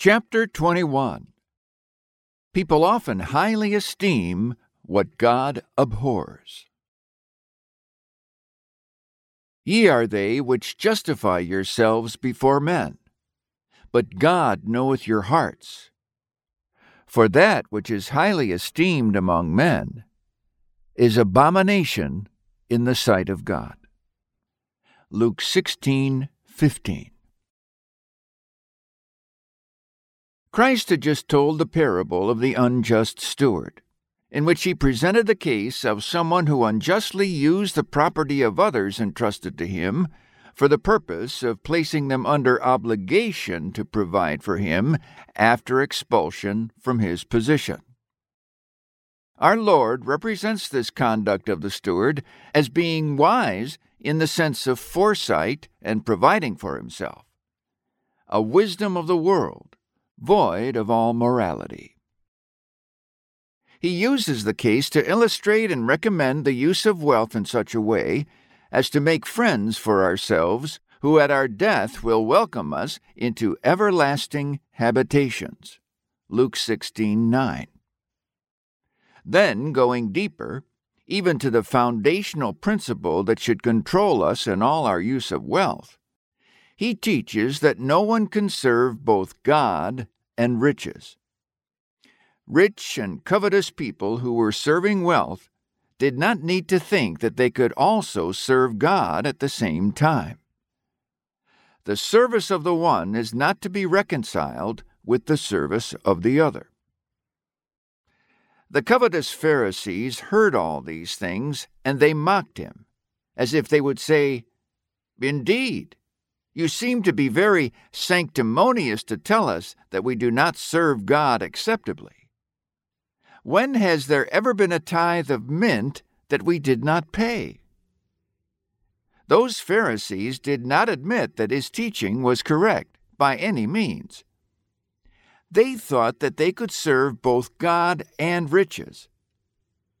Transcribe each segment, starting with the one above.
Chapter 21 People often highly esteem what God abhors. Ye are they which justify yourselves before men, but God knoweth your hearts. For that which is highly esteemed among men is abomination in the sight of God. Luke 16 15. Christ had just told the parable of the unjust steward, in which he presented the case of someone who unjustly used the property of others entrusted to him for the purpose of placing them under obligation to provide for him after expulsion from his position. Our Lord represents this conduct of the steward as being wise in the sense of foresight and providing for himself, a wisdom of the world, void of all morality. He uses the case to illustrate and recommend the use of wealth in such a way as to make friends for ourselves who at our death will welcome us into everlasting habitations. Luke 16:9. Then, going deeper, even to the foundational principle that should control us in all our use of wealth, he teaches that no one can serve both God and riches. Rich and covetous people who were serving wealth did not need to think that they could also serve God at the same time. The service of the one is not to be reconciled with the service of the other. The covetous Pharisees heard all these things, and they mocked him, as if they would say, Indeed, you seem to be very sanctimonious to tell us that we do not serve God acceptably. When has there ever been a tithe of mint that we did not pay? Those Pharisees did not admit that his teaching was correct by any means. They thought that they could serve both God and riches.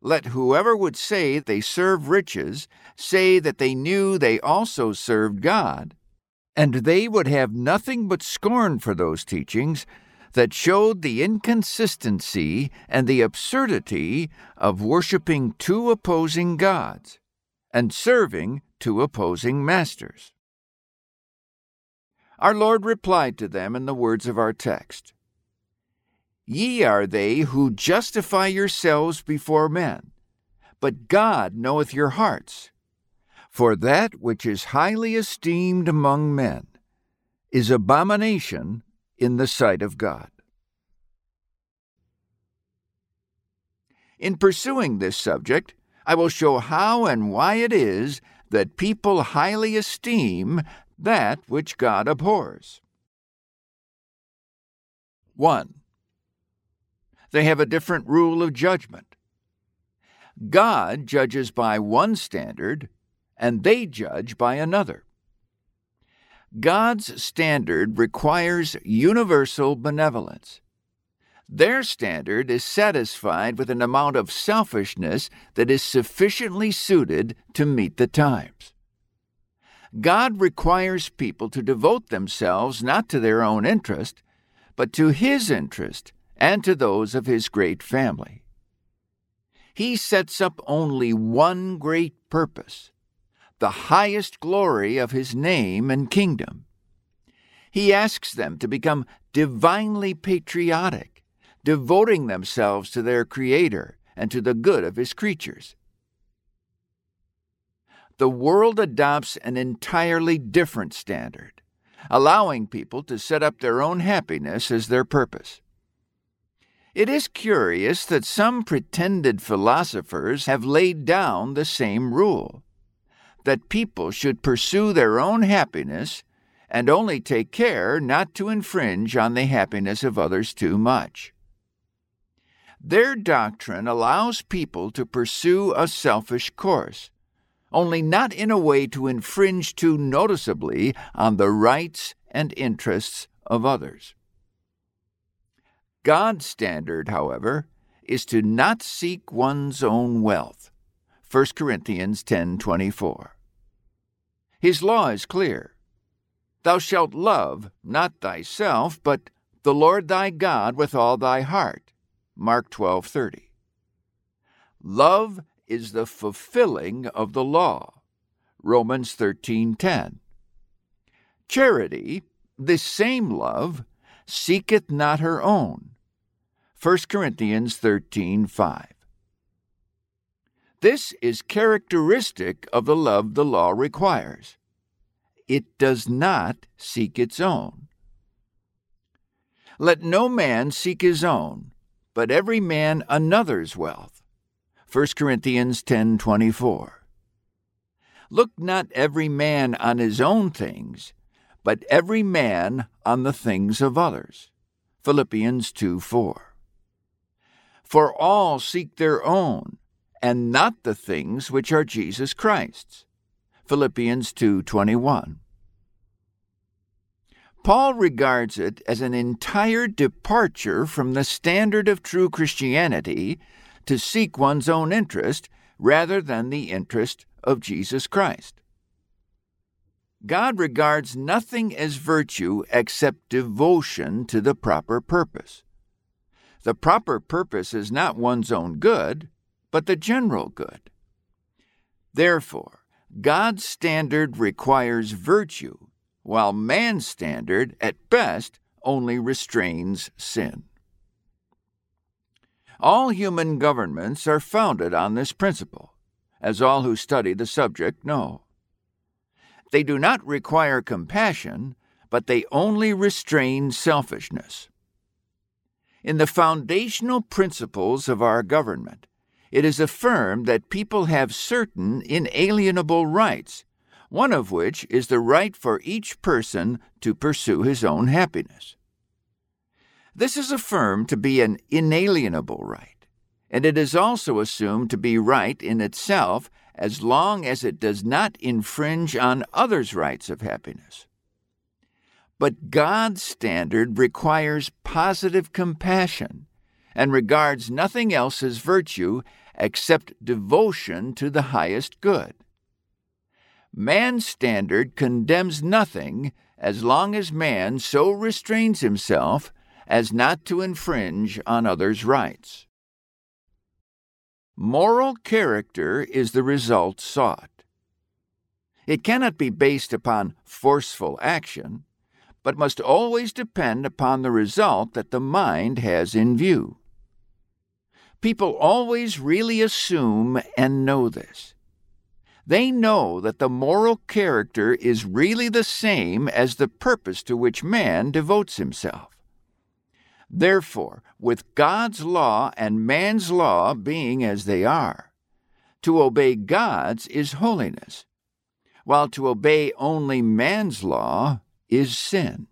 Let whoever would say they serve riches say that they knew they also served God, and they would have nothing but scorn for those teachings that showed the inconsistency and the absurdity of worshiping two opposing gods and serving two opposing masters. Our Lord replied to them in the words of our text Ye are they who justify yourselves before men, but God knoweth your hearts. For that which is highly esteemed among men is abomination in the sight of God. In pursuing this subject, I will show how and why it is that people highly esteem that which God abhors. 1 they have a different rule of judgment. God judges by one standard, and they judge by another. God's standard requires universal benevolence. Their standard is satisfied with an amount of selfishness that is sufficiently suited to meet the times. God requires people to devote themselves not to their own interest, but to His interest and to those of his great family. He sets up only one great purpose the highest glory of his name and kingdom. He asks them to become divinely patriotic, devoting themselves to their Creator and to the good of his creatures. The world adopts an entirely different standard, allowing people to set up their own happiness as their purpose. It is curious that some pretended philosophers have laid down the same rule that people should pursue their own happiness and only take care not to infringe on the happiness of others too much. Their doctrine allows people to pursue a selfish course, only not in a way to infringe too noticeably on the rights and interests of others. God's standard, however, is to not seek one's own wealth. 1 Corinthians 10:24. His law is clear. Thou shalt love not thyself, but the Lord thy God with all thy heart. Mark 12:30. Love is the fulfilling of the law. Romans 13:10. Charity, this same love, seeketh not her own. 1 Corinthians 13:5. This is characteristic of the love the law requires. It does not seek its own. Let no man seek his own, but every man another's wealth. 1 Corinthians 10:24. Look not every man on his own things, but every man on the things of others. Philippians 2:4. For all seek their own, and not the things which are Jesus Christ's. Philippians 2:21. Paul regards it as an entire departure from the standard of true Christianity to seek one's own interest rather than the interest of Jesus Christ. God regards nothing as virtue except devotion to the proper purpose. The proper purpose is not one's own good, but the general good. Therefore, God's standard requires virtue, while man's standard, at best, only restrains sin. All human governments are founded on this principle, as all who study the subject know. They do not require compassion, but they only restrain selfishness. In the foundational principles of our government, it is affirmed that people have certain inalienable rights, one of which is the right for each person to pursue his own happiness. This is affirmed to be an inalienable right, and it is also assumed to be right in itself as long as it does not infringe on others' rights of happiness. But God's standard requires positive compassion and regards nothing else as virtue except devotion to the highest good. Man's standard condemns nothing as long as man so restrains himself as not to infringe on others' rights. Moral character is the result sought. It cannot be based upon forceful action, but must always depend upon the result that the mind has in view. People always really assume and know this. They know that the moral character is really the same as the purpose to which man devotes himself. Therefore, with God's law and man's law being as they are, to obey God's is holiness, while to obey only man's law is sin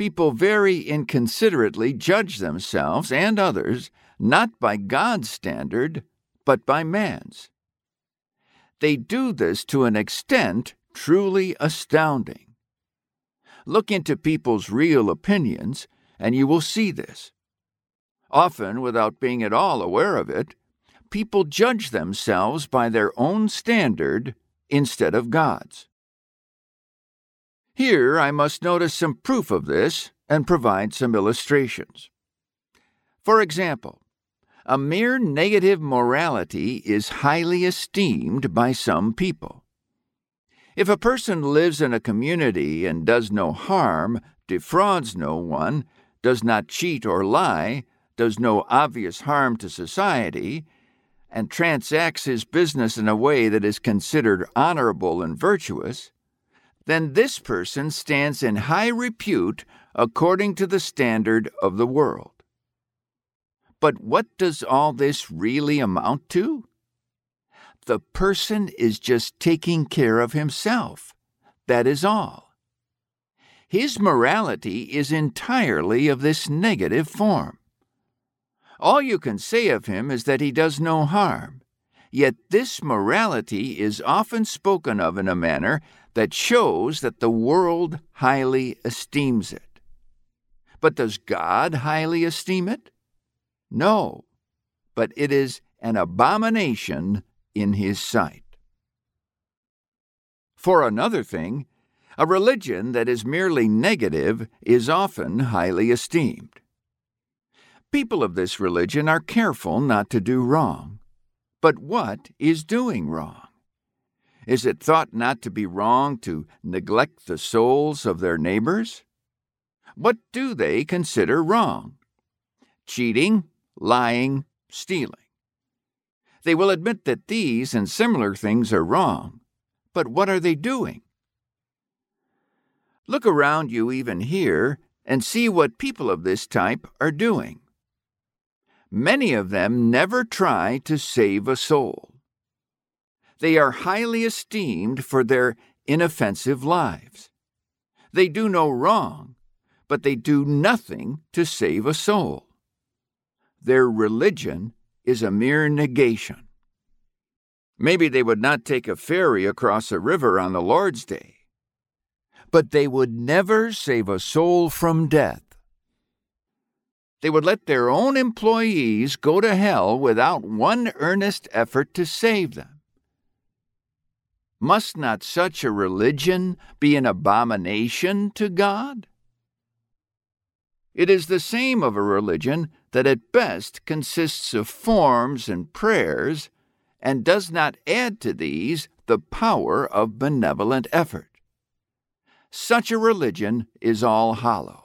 people very inconsiderately judge themselves and others not by God's standard, but by man's. They do this to an extent truly astounding. Look into people's real opinions, and you will see this. Often, without being at all aware of it, people judge themselves by their own standard instead of God's. Here I must notice some proof of this and provide some illustrations. For example, a mere negative morality is highly esteemed by some people. If a person lives in a community and does no harm, defrauds no one, does not cheat or lie, does no obvious harm to society, and transacts his business in a way that is considered honorable and virtuous, then this person stands in high repute according to the standard of the world. But what does all this really amount to? The person is just taking care of himself. That is all. His morality is entirely of this negative form. All you can say of him is that he does no harm. Yet this morality is often spoken of in a manner that shows that the world highly esteems it. But does God highly esteem it? No, but it is an abomination in his sight. For another thing, A religion that is merely negative is often highly esteemed. People of this religion are careful not to do wrong. But what is doing wrong? Is it thought not to be wrong to neglect the souls of their neighbors? What do they consider wrong? Cheating, lying, stealing. They will admit that these and similar things are wrong, but what are they doing? Look around you even here and see what people of this type are doing. Many of them never try to save a soul. They are highly esteemed for their inoffensive lives. They do no wrong, but they do nothing to save a soul. Their religion is a mere negation. Maybe they would not take a ferry across a river on the Lord's day, but they would never save a soul from death. They would let their own employees go to hell without one earnest effort to save them. Must not such a religion be an abomination to God? It is the same of a religion that at best consists of forms and prayers and does not add to these the power of benevolent effort. Such a religion is all hollow.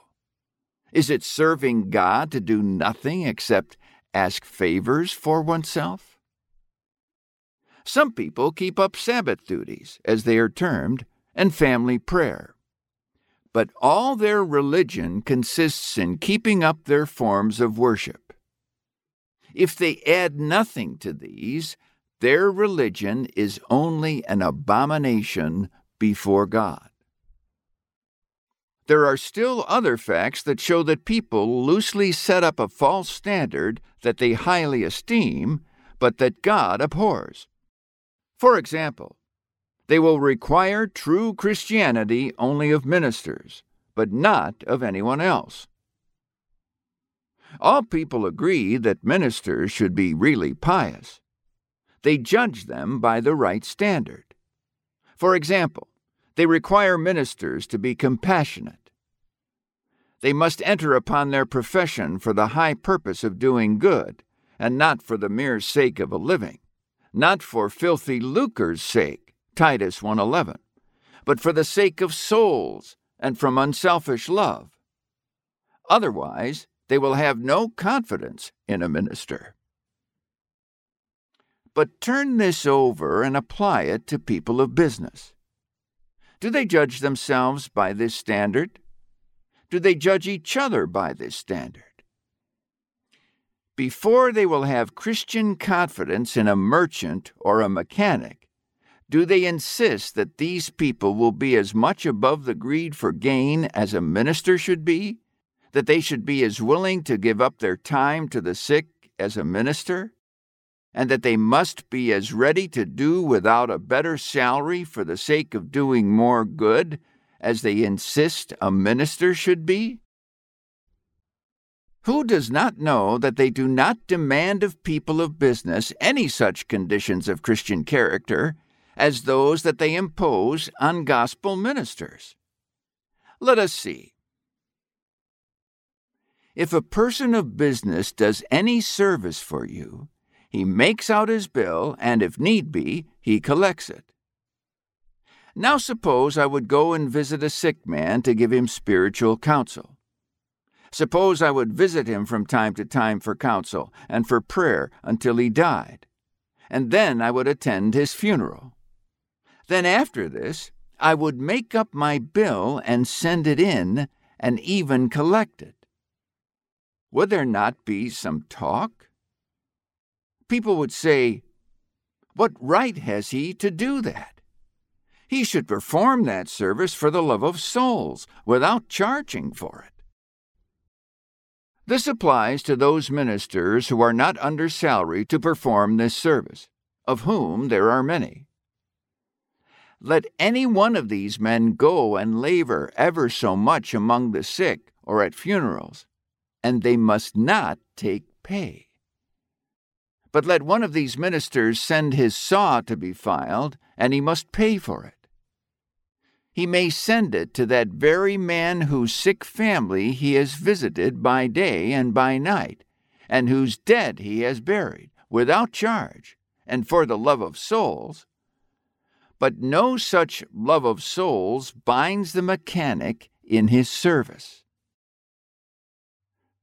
Is it serving God to do nothing except ask favors for oneself? Some people keep up Sabbath duties, as they are termed, and family prayer. But all their religion consists in keeping up their forms of worship. If they add nothing to these, their religion is only an abomination before God. There are still other facts that show that people loosely set up a false standard that they highly esteem, but that God abhors. For example, they will require true Christianity only of ministers, but not of anyone else. All people agree that ministers should be really pious. They judge them by the right standard. For example, they require ministers to be compassionate. They must enter upon their profession for the high purpose of doing good, and not for the mere sake of a living, not for filthy lucre's sake, Titus 1:11, but for the sake of souls and from unselfish love. Otherwise, they will have no confidence in a minister. But turn this over and apply it to people of business. Do they judge themselves by this standard? Do they judge each other by this standard? Before they will have Christian confidence in a merchant or a mechanic, do they insist that these people will be as much above the greed for gain as a minister should be? That they should be as willing to give up their time to the sick as a minister? And that they must be as ready to do without a better salary for the sake of doing more good as they insist a minister should be? Who does not know that they do not demand of people of business any such conditions of Christian character as those that they impose on gospel ministers? Let us see. If a person of business does any service for you, he makes out his bill, and if need be, he collects it. Now suppose I would go and visit a sick man to give him spiritual counsel. Suppose I would visit him from time to time for counsel and for prayer until he died, and then I would attend his funeral. Then after this, I would make up my bill and send it in, and even collect it. Would there not be some talk? People would say, What right has he to do that? He should perform that service for the love of souls without charging for it. This applies to those ministers who are not under salary to perform this service, of whom there are many. Let any one of these men go and labor ever so much among the sick or at funerals, and they must not take pay. But let one of these ministers send his saw to be filed, and he must pay for it. he may send it to that very man whose sick family he has visited by day and by night, and whose dead he has buried, without charge, and for the love of souls. But no such love of souls binds the mechanic in his service.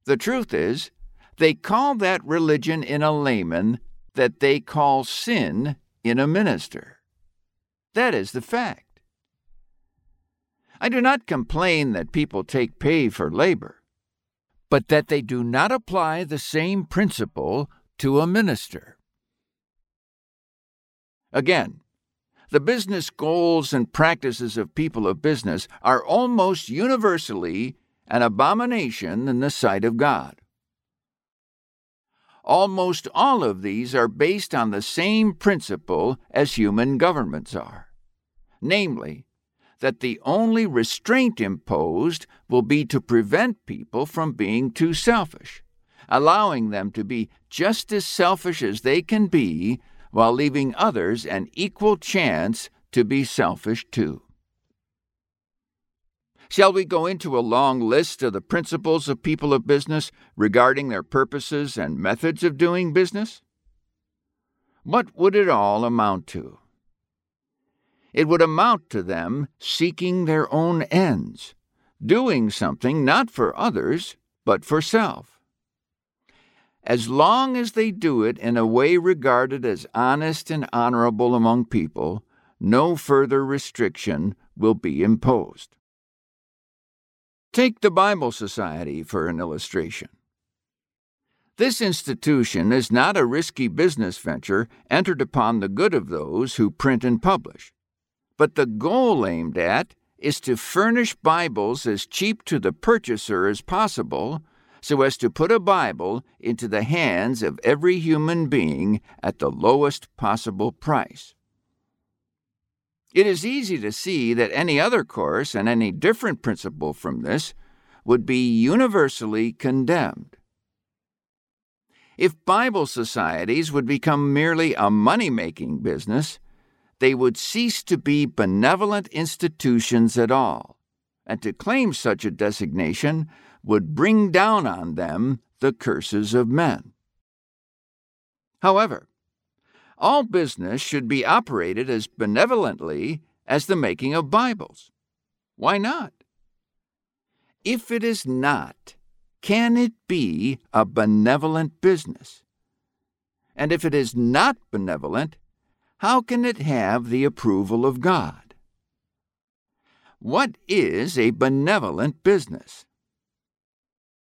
The truth is, they call that religion in a layman that they call sin in a minister. That is the fact. I do not complain that people take pay for labor, but that they do not apply the same principle to a minister. Again, the business goals and practices of people of business are almost universally an abomination in the sight of God. Almost all of these are based on the same principle as human governments are namely, that the only restraint imposed will be to prevent people from being too selfish, allowing them to be just as selfish as they can be while leaving others an equal chance to be selfish too. Shall we go into a long list of the principles of people of business regarding their purposes and methods of doing business? What would it all amount to? It would amount to them seeking their own ends, doing something not for others, but for self. As long as they do it in a way regarded as honest and honorable among people, no further restriction will be imposed. Take the Bible Society for an illustration. This institution is not a risky business venture entered upon the good of those who print and publish, but the goal aimed at is to furnish Bibles as cheap to the purchaser as possible so as to put a Bible into the hands of every human being at the lowest possible price. It is easy to see that any other course and any different principle from this would be universally condemned. If Bible societies would become merely a money making business, they would cease to be benevolent institutions at all, and to claim such a designation would bring down on them the curses of men. However, all business should be operated as benevolently as the making of Bibles. Why not? If it is not, can it be a benevolent business? And if it is not benevolent, how can it have the approval of God? What is a benevolent business?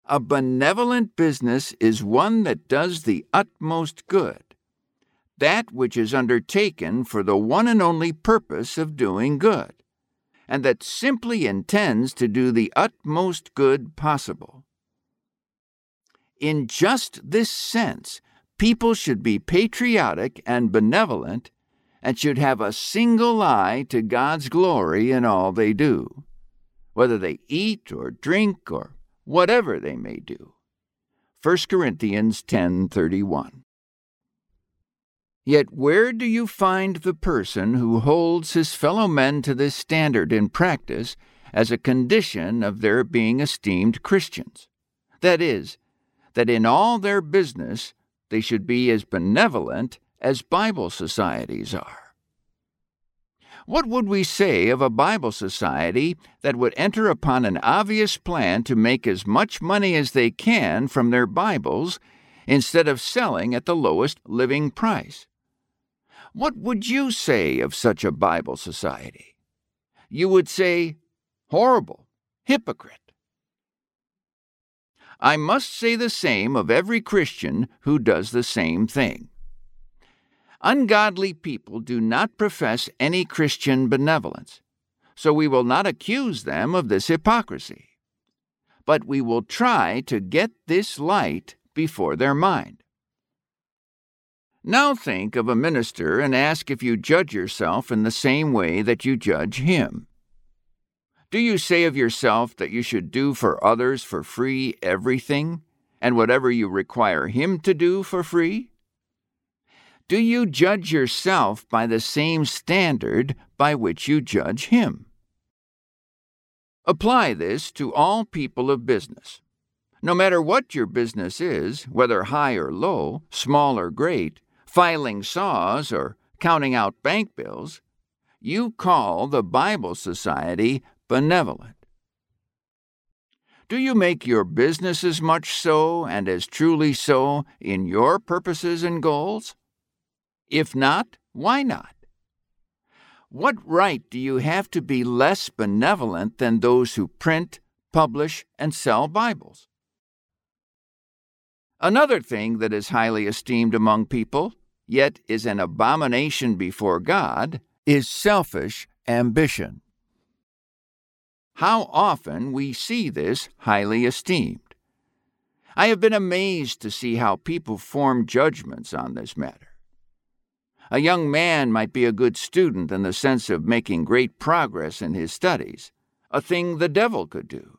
A benevolent business is one that does the utmost good that which is undertaken for the one and only purpose of doing good, and that simply intends to do the utmost good possible. In just this sense, people should be patriotic and benevolent and should have a single eye to God's glory in all they do, whether they eat or drink or whatever they may do. 1 Corinthians 10:31 Yet where do you find the person who holds his fellow men to this standard in practice as a condition of their being esteemed Christians? That is, that in all their business they should be as benevolent as Bible societies are. What would we say of a Bible society that would enter upon an obvious plan to make as much money as they can from their Bibles instead of selling at the lowest living price? What would you say of such a Bible society? You would say, horrible, hypocrite. I must say the same of every Christian who does the same thing. Ungodly people do not profess any Christian benevolence, so we will not accuse them of this hypocrisy. But we will try to get this light before their mind. Now think of a minister and ask if you judge yourself in the same way that you judge him. Do you say of yourself that you should do for others for free everything, and whatever you require him to do for free? Do you judge yourself by the same standard by which you judge him? Apply this to all people of business. No matter what your business is, whether high or low, small or great, filing saws or counting out bank bills, you call the Bible Society benevolent. Do you make your business as much so and as truly so in your purposes and goals? If not, why not? What right do you have to be less benevolent than those who print, publish, and sell Bibles? Another thing that is highly esteemed among people, yet is an abomination before God, is selfish ambition. How often we see this highly esteemed. I have been amazed to see how people form judgments on this matter. A young man might be a good student in the sense of making great progress in his studies, a thing the devil could do.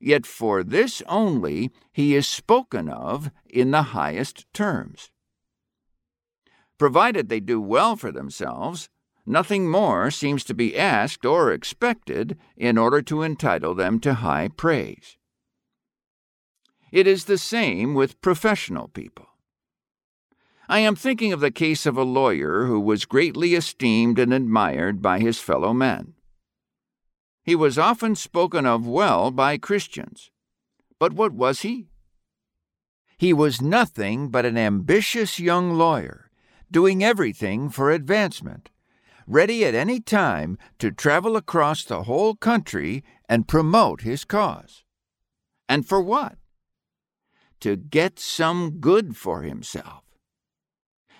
Yet for this only he is spoken of in the highest terms. Provided they do well for themselves, nothing more seems to be asked or expected in order to entitle them to high praise. It is the same with professional people. I am thinking of the case of a lawyer who was greatly esteemed and admired by his fellow men. He was often spoken of well by Christians. But what was he? He was nothing but an ambitious young lawyer, doing everything for advancement, ready at any time to travel across the whole country and promote his cause. And for what? To get some good for himself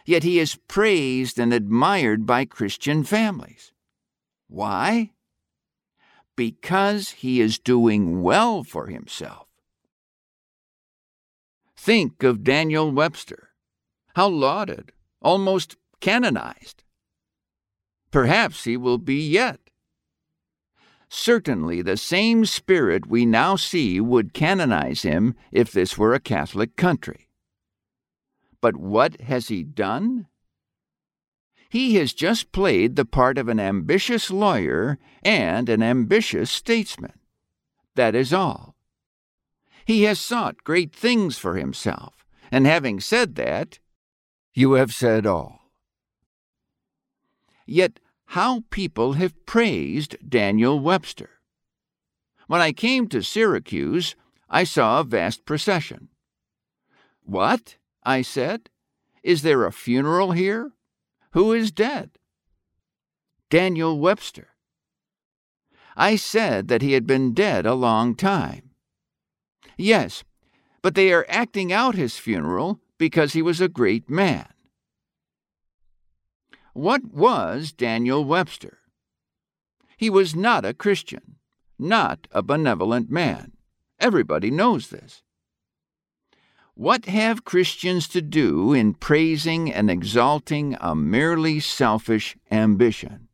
yet he is praised and admired by Christian families. Why? Because he is doing well for himself. Think of Daniel Webster. How lauded, almost canonized. Perhaps he will be yet. Certainly, the same spirit we now see would canonize him if this were a Catholic country. But what has he done? He has just played the part of an ambitious lawyer and an ambitious statesman. That is all. He has sought great things for himself, and having said that, you have said all. Yet, how people have praised Daniel Webster. When I came to Syracuse, I saw a vast procession. What? I said. Is there a funeral here? Who is dead? Daniel Webster. I said that he had been dead a long time. Yes, but they are acting out his funeral because he was a great man. What was Daniel Webster? He was not a Christian, not a benevolent man. Everybody knows this. What have Christians to do in praising and exalting a merely selfish ambition?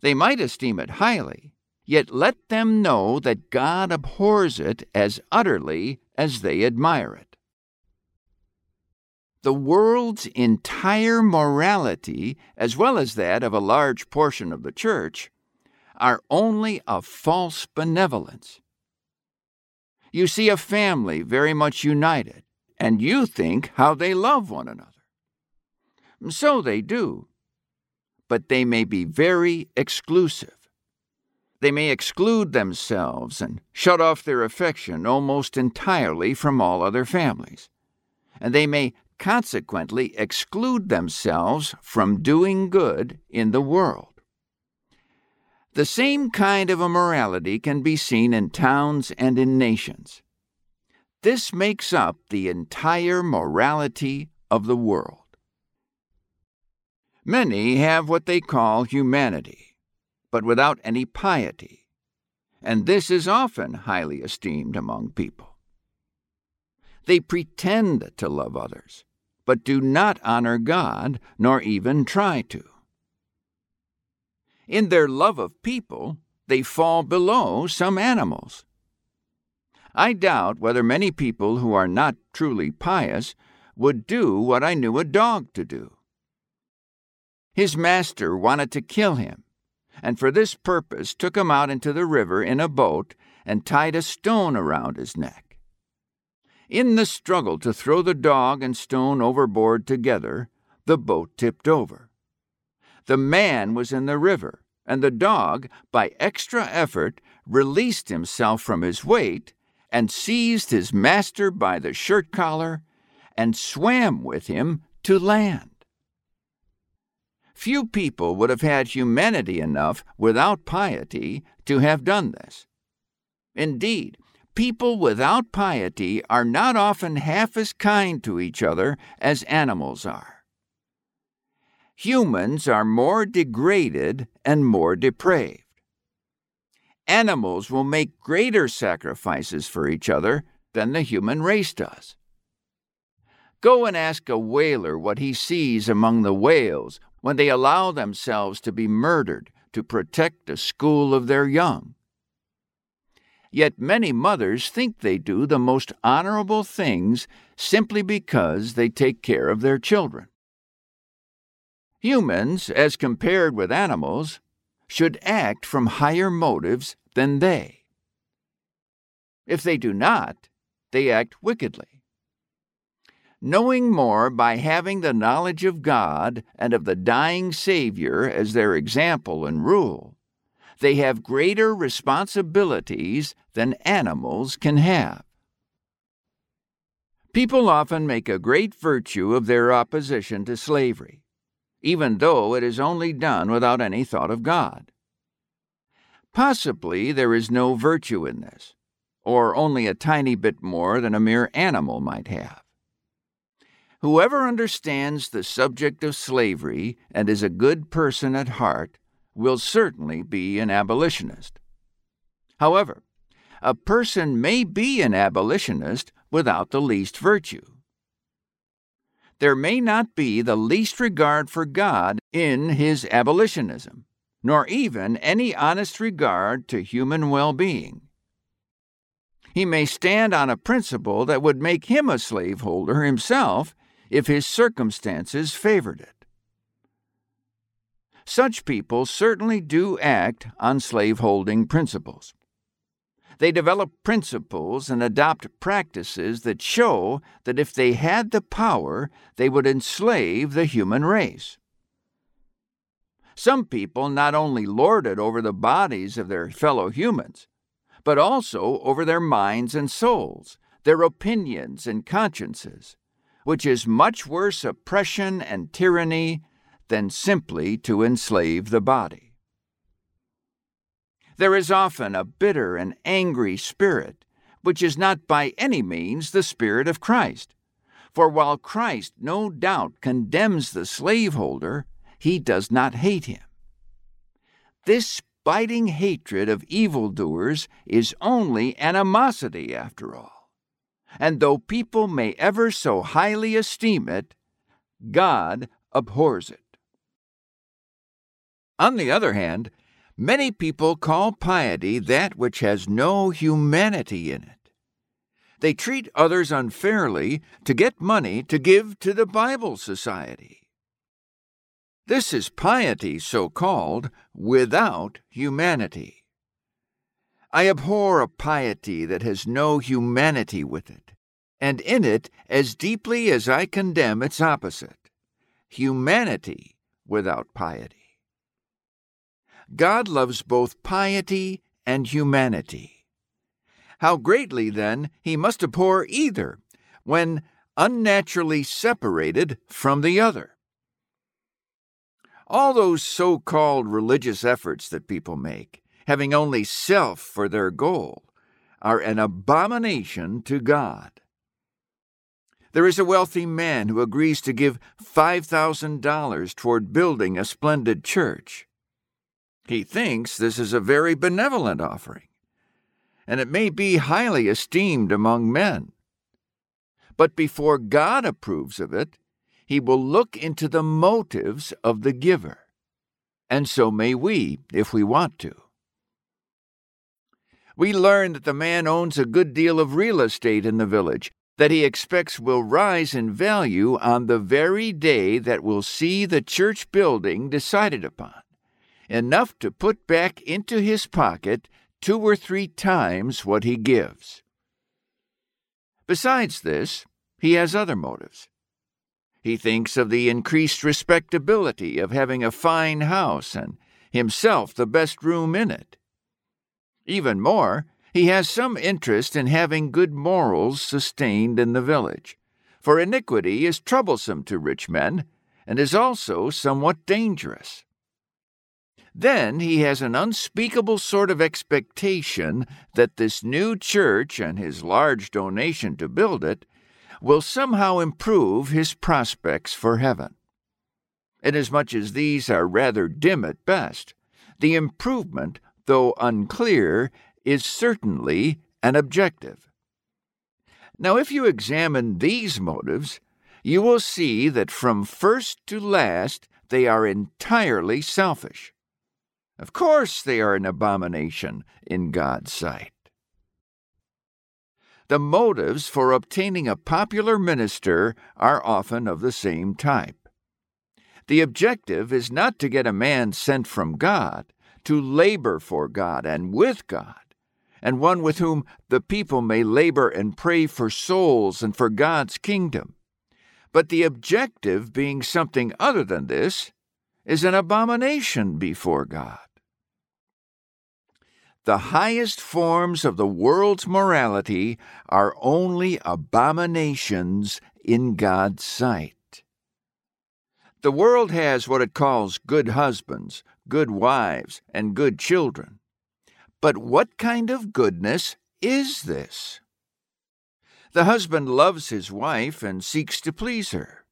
They might esteem it highly, yet let them know that God abhors it as utterly as they admire it. The world's entire morality, as well as that of a large portion of the church, are only a false benevolence you see a family very much united, and you think how they love one another. So they do. But they may be very exclusive. They may exclude themselves and shut off their affection almost entirely from all other families. And they may consequently exclude themselves from doing good in the world. The same kind of immorality can be seen in towns and in nations. This makes up the entire morality of the world. Many have what they call humanity, but without any piety, and this is often highly esteemed among people. They pretend to love others, but do not honor God, nor even try to. In their love of people, they fall below some animals. I doubt whether many people who are not truly pious would do what I knew a dog to do. His master wanted to kill him, and for this purpose took him out into the river in a boat and tied a stone around his neck. In the struggle to throw the dog and stone overboard together, the boat tipped over. The man was in the river, and the dog, by extra effort, released himself from his weight and seized his master by the shirt collar and swam with him to land. Few people would have had humanity enough without piety to have done this. Indeed, people without piety are not often half as kind to each other as animals are. Humans are more degraded and more depraved. Animals will make greater sacrifices for each other than the human race does. Go and ask a whaler what he sees among the whales when they allow themselves to be murdered to protect a school of their young. Yet many mothers think they do the most honorable things simply because they take care of their children. Humans, as compared with animals, should act from higher motives than they. If they do not, they act wickedly. Knowing more by having the knowledge of God and of the dying Savior as their example and rule, they have greater responsibilities than animals can have. People often make a great virtue of their opposition to slavery, even though it is only done without any thought of God. Possibly there is no virtue in this, or only a tiny bit more than a mere animal might have. Whoever understands the subject of slavery and is a good person at heart will certainly be an abolitionist. However, a person may be an abolitionist without the least virtue. There may not be the least regard for God in his abolitionism, nor even any honest regard to human well being. He may stand on a principle that would make him a slaveholder himself if his circumstances favored it. Such people certainly do act on slaveholding principles. They develop principles and adopt practices that show that if they had the power, they would enslave the human race. Some people not only lord it over the bodies of their fellow humans, but also over their minds and souls, their opinions and consciences, which is much worse oppression and tyranny than simply to enslave the body. There is often a bitter and angry spirit, which is not by any means the Spirit of Christ. For while Christ no doubt condemns the slaveholder, he does not hate him. This biting hatred of evildoers is only animosity, after all. And though people may ever so highly esteem it, God abhors it. On the other hand, many people call piety that which has no humanity in it. They treat others unfairly to get money to give to the Bible Society. This is piety, so called, without humanity. I abhor a piety that has no humanity with it, and in it as deeply as I condemn its opposite humanity without piety. God loves both piety and humanity. How greatly, then, he must abhor either when unnaturally separated from the other. All those so called religious efforts that people make, having only self for their goal, are an abomination to God. There is a wealthy man who agrees to give $5,000 toward building a splendid church. He thinks this is a very benevolent offering, and it may be highly esteemed among men. But before God approves of it, he will look into the motives of the giver. And so may we, if we want to. We learn that the man owns a good deal of real estate in the village that he expects will rise in value on the very day that will see the church building decided upon enough to put back into his pocket two or three times what he gives. Besides this, he has other motives. He thinks of the increased respectability of having a fine house and himself the best room in it. Even more, he has some interest in having good morals sustained in the village, for iniquity is troublesome to rich men and is also somewhat dangerous. Then he has an unspeakable sort of expectation that this new church and his large donation to build it will somehow improve his prospects for heaven. Inasmuch as these are rather dim at best, the improvement, though unclear, is certainly an objective. Now, if you examine these motives, you will see that from first to last they are entirely selfish. Of course, they are an abomination in God's sight. The motives for obtaining a popular minister are often of the same type. The objective is not to get a man sent from God, to labor for God and with God, and one with whom the people may labor and pray for souls and for God's kingdom. But the objective being something other than this is an abomination before God. The highest forms of the world's morality are only abominations in God's sight. The world has what it calls good husbands, good wives, and good children. But what kind of goodness is this? The husband loves his wife and seeks to please her.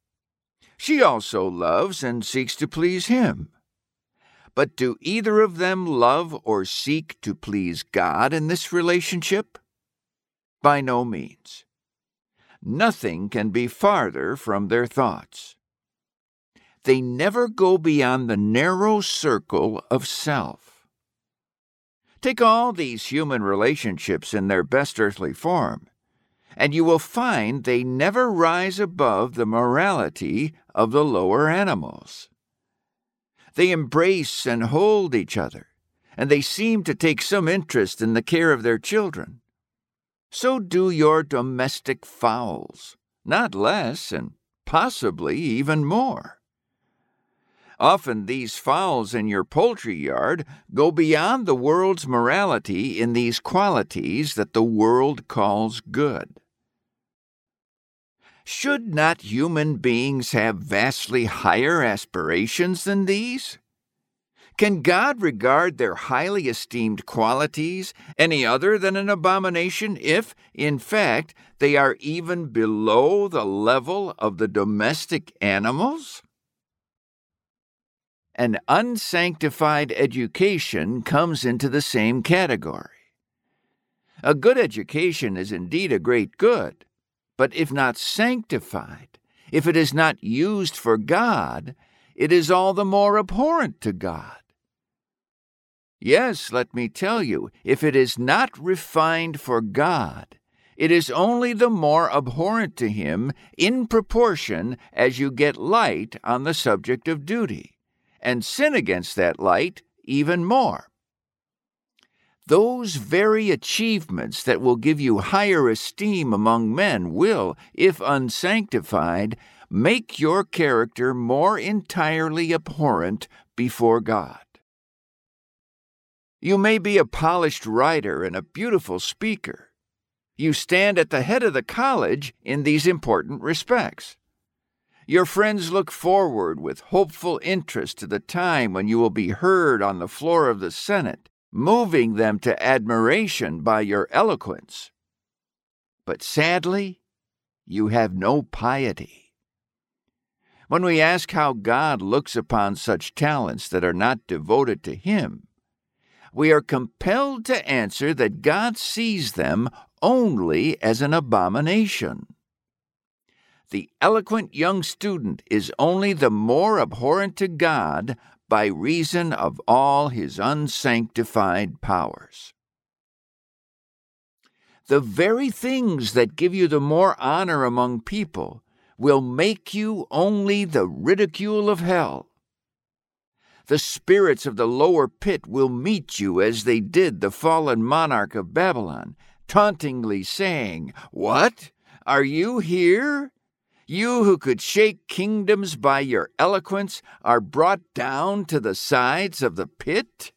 She also loves and seeks to please him. But do either of them love or seek to please God in this relationship? By no means. Nothing can be farther from their thoughts. They never go beyond the narrow circle of self. Take all these human relationships in their best earthly form, and you will find they never rise above the morality of the lower animals. They embrace and hold each other, and they seem to take some interest in the care of their children. So do your domestic fowls, not less, and possibly even more. Often these fowls in your poultry yard go beyond the world's morality in these qualities that the world calls good. Should not human beings have vastly higher aspirations than these? Can God regard their highly esteemed qualities any other than an abomination if, in fact, they are even below the level of the domestic animals? An unsanctified education comes into the same category. A good education is indeed a great good, but if not sanctified, if it is not used for God, it is all the more abhorrent to God. Yes, let me tell you, if it is not refined for God, it is only the more abhorrent to Him in proportion as you get light on the subject of duty and sin against that light even more. Those very achievements that will give you higher esteem among men will, if unsanctified, make your character more entirely abhorrent before God. You may be a polished writer and a beautiful speaker. You stand at the head of the college in these important respects. Your friends look forward with hopeful interest to the time when you will be heard on the floor of the Senate, moving them to admiration by your eloquence. But sadly, you have no piety. When we ask how God looks upon such talents that are not devoted to Him, we are compelled to answer that God sees them only as an abomination the eloquent young student is only the more abhorrent to God by reason of all his unsanctified powers. The very things that give you the more honor among people will make you only the ridicule of hell. The spirits of the lower pit will meet you as they did the fallen monarch of Babylon, tauntingly saying, What? Are you here? You who could shake kingdoms by your eloquence are brought down to the sides of the pit?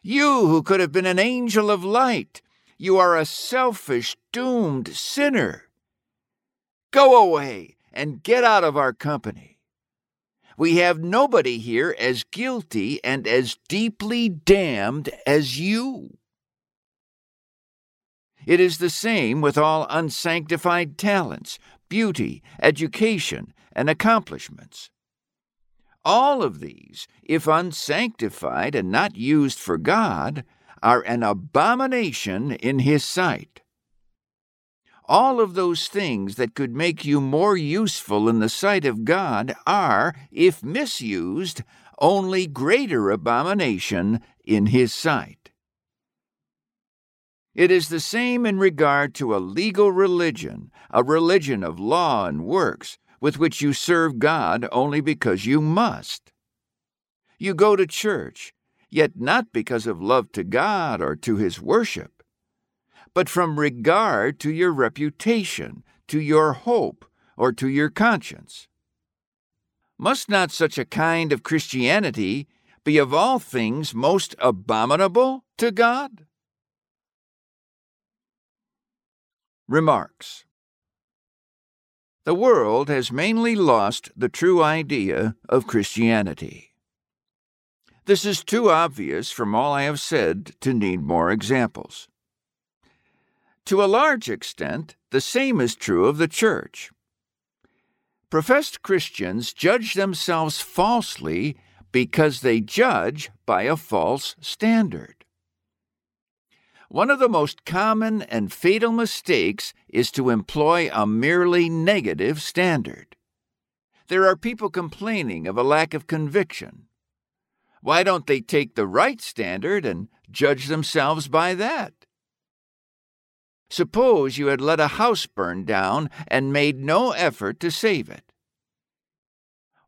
You who could have been an angel of light, you are a selfish, doomed sinner. Go away and get out of our company. We have nobody here as guilty and as deeply damned as you. It is the same with all unsanctified talents, beauty, education, and accomplishments. All of these, if unsanctified and not used for God, are an abomination in His sight. All of those things that could make you more useful in the sight of God are, if misused, only greater abomination in His sight. It is the same in regard to a legal religion, a religion of law and works, with which you serve God only because you must. You go to church, yet not because of love to God or to His worship, but from regard to your reputation, to your hope, or to your conscience. Must not such a kind of Christianity be of all things most abominable to God? Remarks The world has mainly lost the true idea of Christianity. This is too obvious from all I have said to need more examples. To a large extent, the same is true of the Church. Professed Christians judge themselves falsely because they judge by a false standard. One of the most common and fatal mistakes is to employ a merely negative standard. There are people complaining of a lack of conviction. Why don't they take the right standard and judge themselves by that? Suppose you had let a house burn down and made no effort to save it.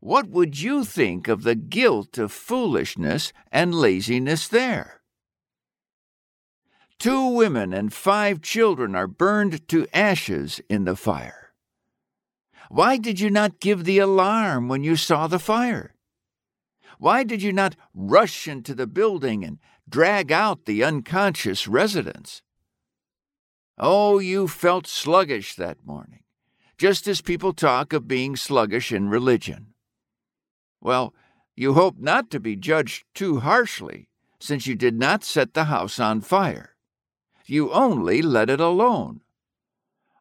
What would you think of the guilt of foolishness and laziness there? Two women and five children are burned to ashes in the fire. Why did you not give the alarm when you saw the fire? Why did you not rush into the building and drag out the unconscious residents? Oh, you felt sluggish that morning, just as people talk of being sluggish in religion. Well, you hope not to be judged too harshly, since you did not set the house on fire. You only let it alone.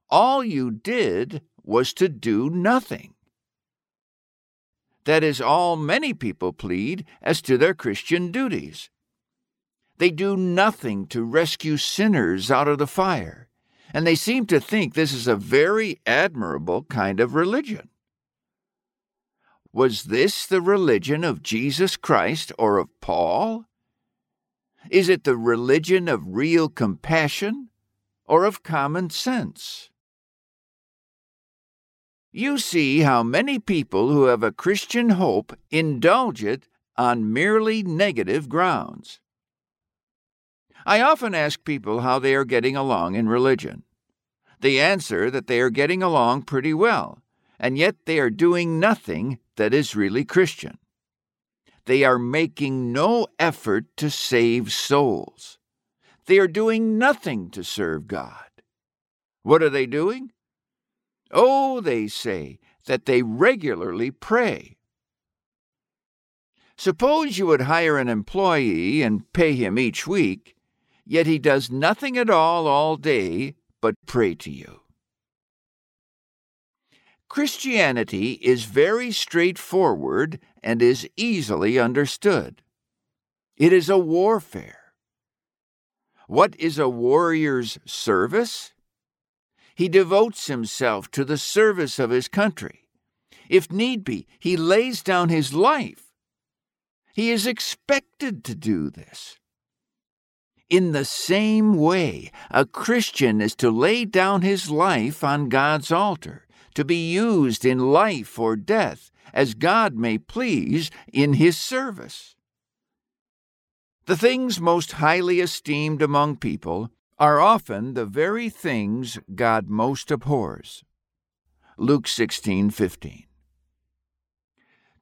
All you did was to do nothing. That is all many people plead as to their Christian duties. They do nothing to rescue sinners out of the fire, and they seem to think this is a very admirable kind of religion. Was this the religion of Jesus Christ or of Paul? Is it the religion of real compassion or of common sense? You see how many people who have a Christian hope indulge it on merely negative grounds. I often ask people how they are getting along in religion. They answer that they are getting along pretty well, and yet they are doing nothing that is really Christian. They are making no effort to save souls. They are doing nothing to serve God. What are they doing? Oh, they say that they regularly pray. Suppose you would hire an employee and pay him each week, yet he does nothing at all all day but pray to you. Christianity is very straightforward and is easily understood. It is a warfare. What is a warrior's service? He devotes himself to the service of his country. If need be, he lays down his life. He is expected to do this. In the same way, a Christian is to lay down his life on God's altar to be used in life or death as God may please in his service. The things most highly esteemed among people are often the very things God most abhors. Luke 16:15.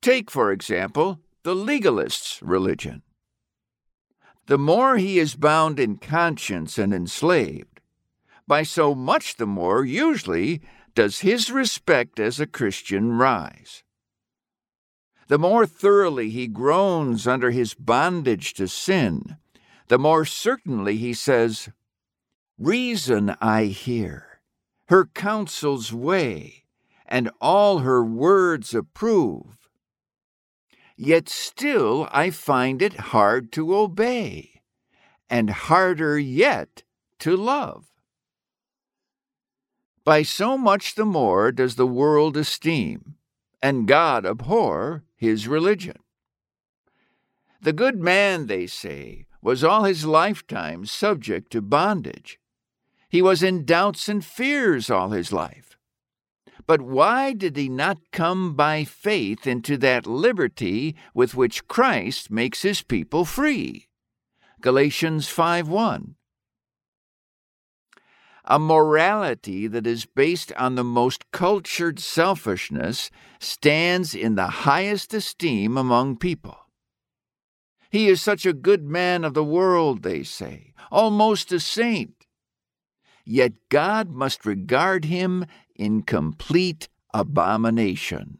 Take for example the legalist's religion. The more he is bound in conscience and enslaved, by so much the more usually does his respect as a Christian rise the more thoroughly he groans under his bondage to sin, the more certainly he says, Reason I hear, her counsels weigh, and all her words approve. Yet still I find it hard to obey, and harder yet to love. By so much the more does the world esteem, and God abhor his religion. The good man, they say, was all his lifetime subject to bondage. He was in doubts and fears all his life. But why did he not come by faith into that liberty with which Christ makes his people free? Galatians 5 1 a morality that is based on the most cultured selfishness stands in the highest esteem among people. He is such a good man of the world, they say, almost a saint. Yet God must regard him in complete abomination.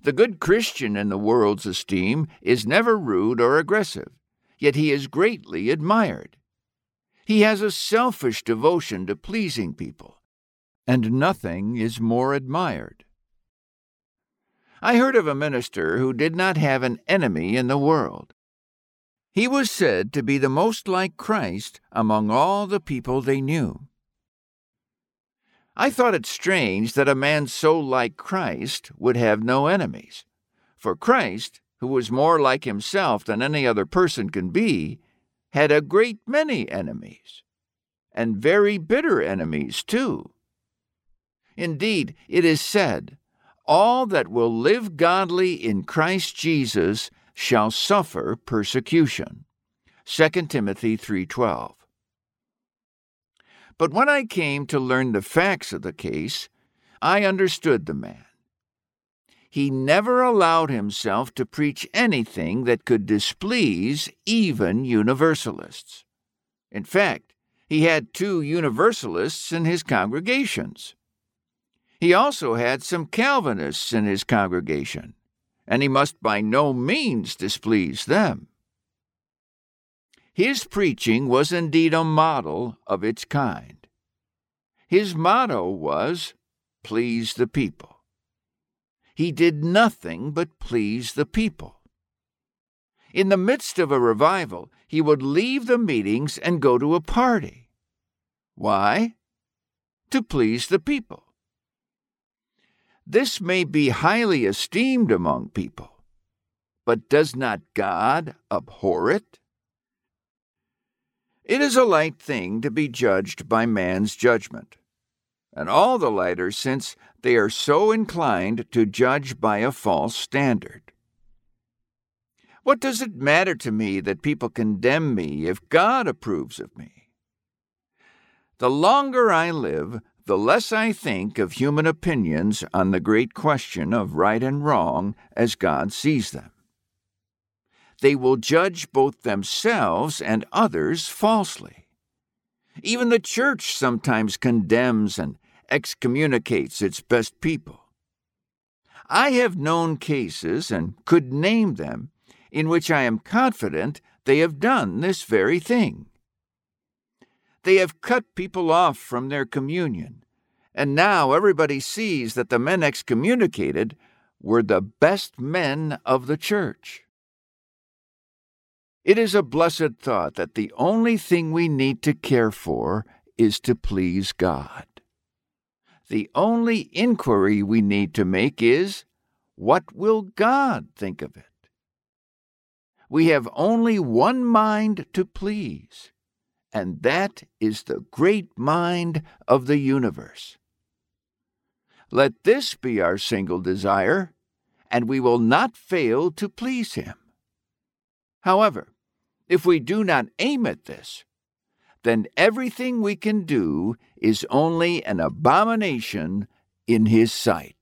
The good Christian in the world's esteem is never rude or aggressive, yet he is greatly admired. He has a selfish devotion to pleasing people, and nothing is more admired. I heard of a minister who did not have an enemy in the world. He was said to be the most like Christ among all the people they knew. I thought it strange that a man so like Christ would have no enemies, for Christ, who was more like himself than any other person can be, had a great many enemies, and very bitter enemies, too. Indeed, it is said, All that will live godly in Christ Jesus shall suffer persecution. 2 Timothy 3:12. But when I came to learn the facts of the case, I understood the man he never allowed himself to preach anything that could displease even Universalists. In fact, he had two Universalists in his congregations. He also had some Calvinists in his congregation, and he must by no means displease them. His preaching was indeed a model of its kind. His motto was, Please the people he did nothing but please the people. In the midst of a revival, he would leave the meetings and go to a party. Why? To please the people. This may be highly esteemed among people, but does not God abhor it? It is a light thing to be judged by man's judgment and all the lighter since they are so inclined to judge by a false standard. What does it matter to me that people condemn me if God approves of me? The longer I live, the less I think of human opinions on the great question of right and wrong as God sees them. They will judge both themselves and others falsely. Even the church sometimes condemns and excommunicates its best people. I have known cases, and could name them, in which I am confident they have done this very thing. They have cut people off from their communion, and now everybody sees that the men excommunicated were the best men of the church. It is a blessed thought that the only thing we need to care for is to please God. The only inquiry we need to make is what will God think of it? We have only one mind to please, and that is the great mind of the universe. Let this be our single desire, and we will not fail to please Him. However, if we do not aim at this, then everything we can do is only an abomination in His sight.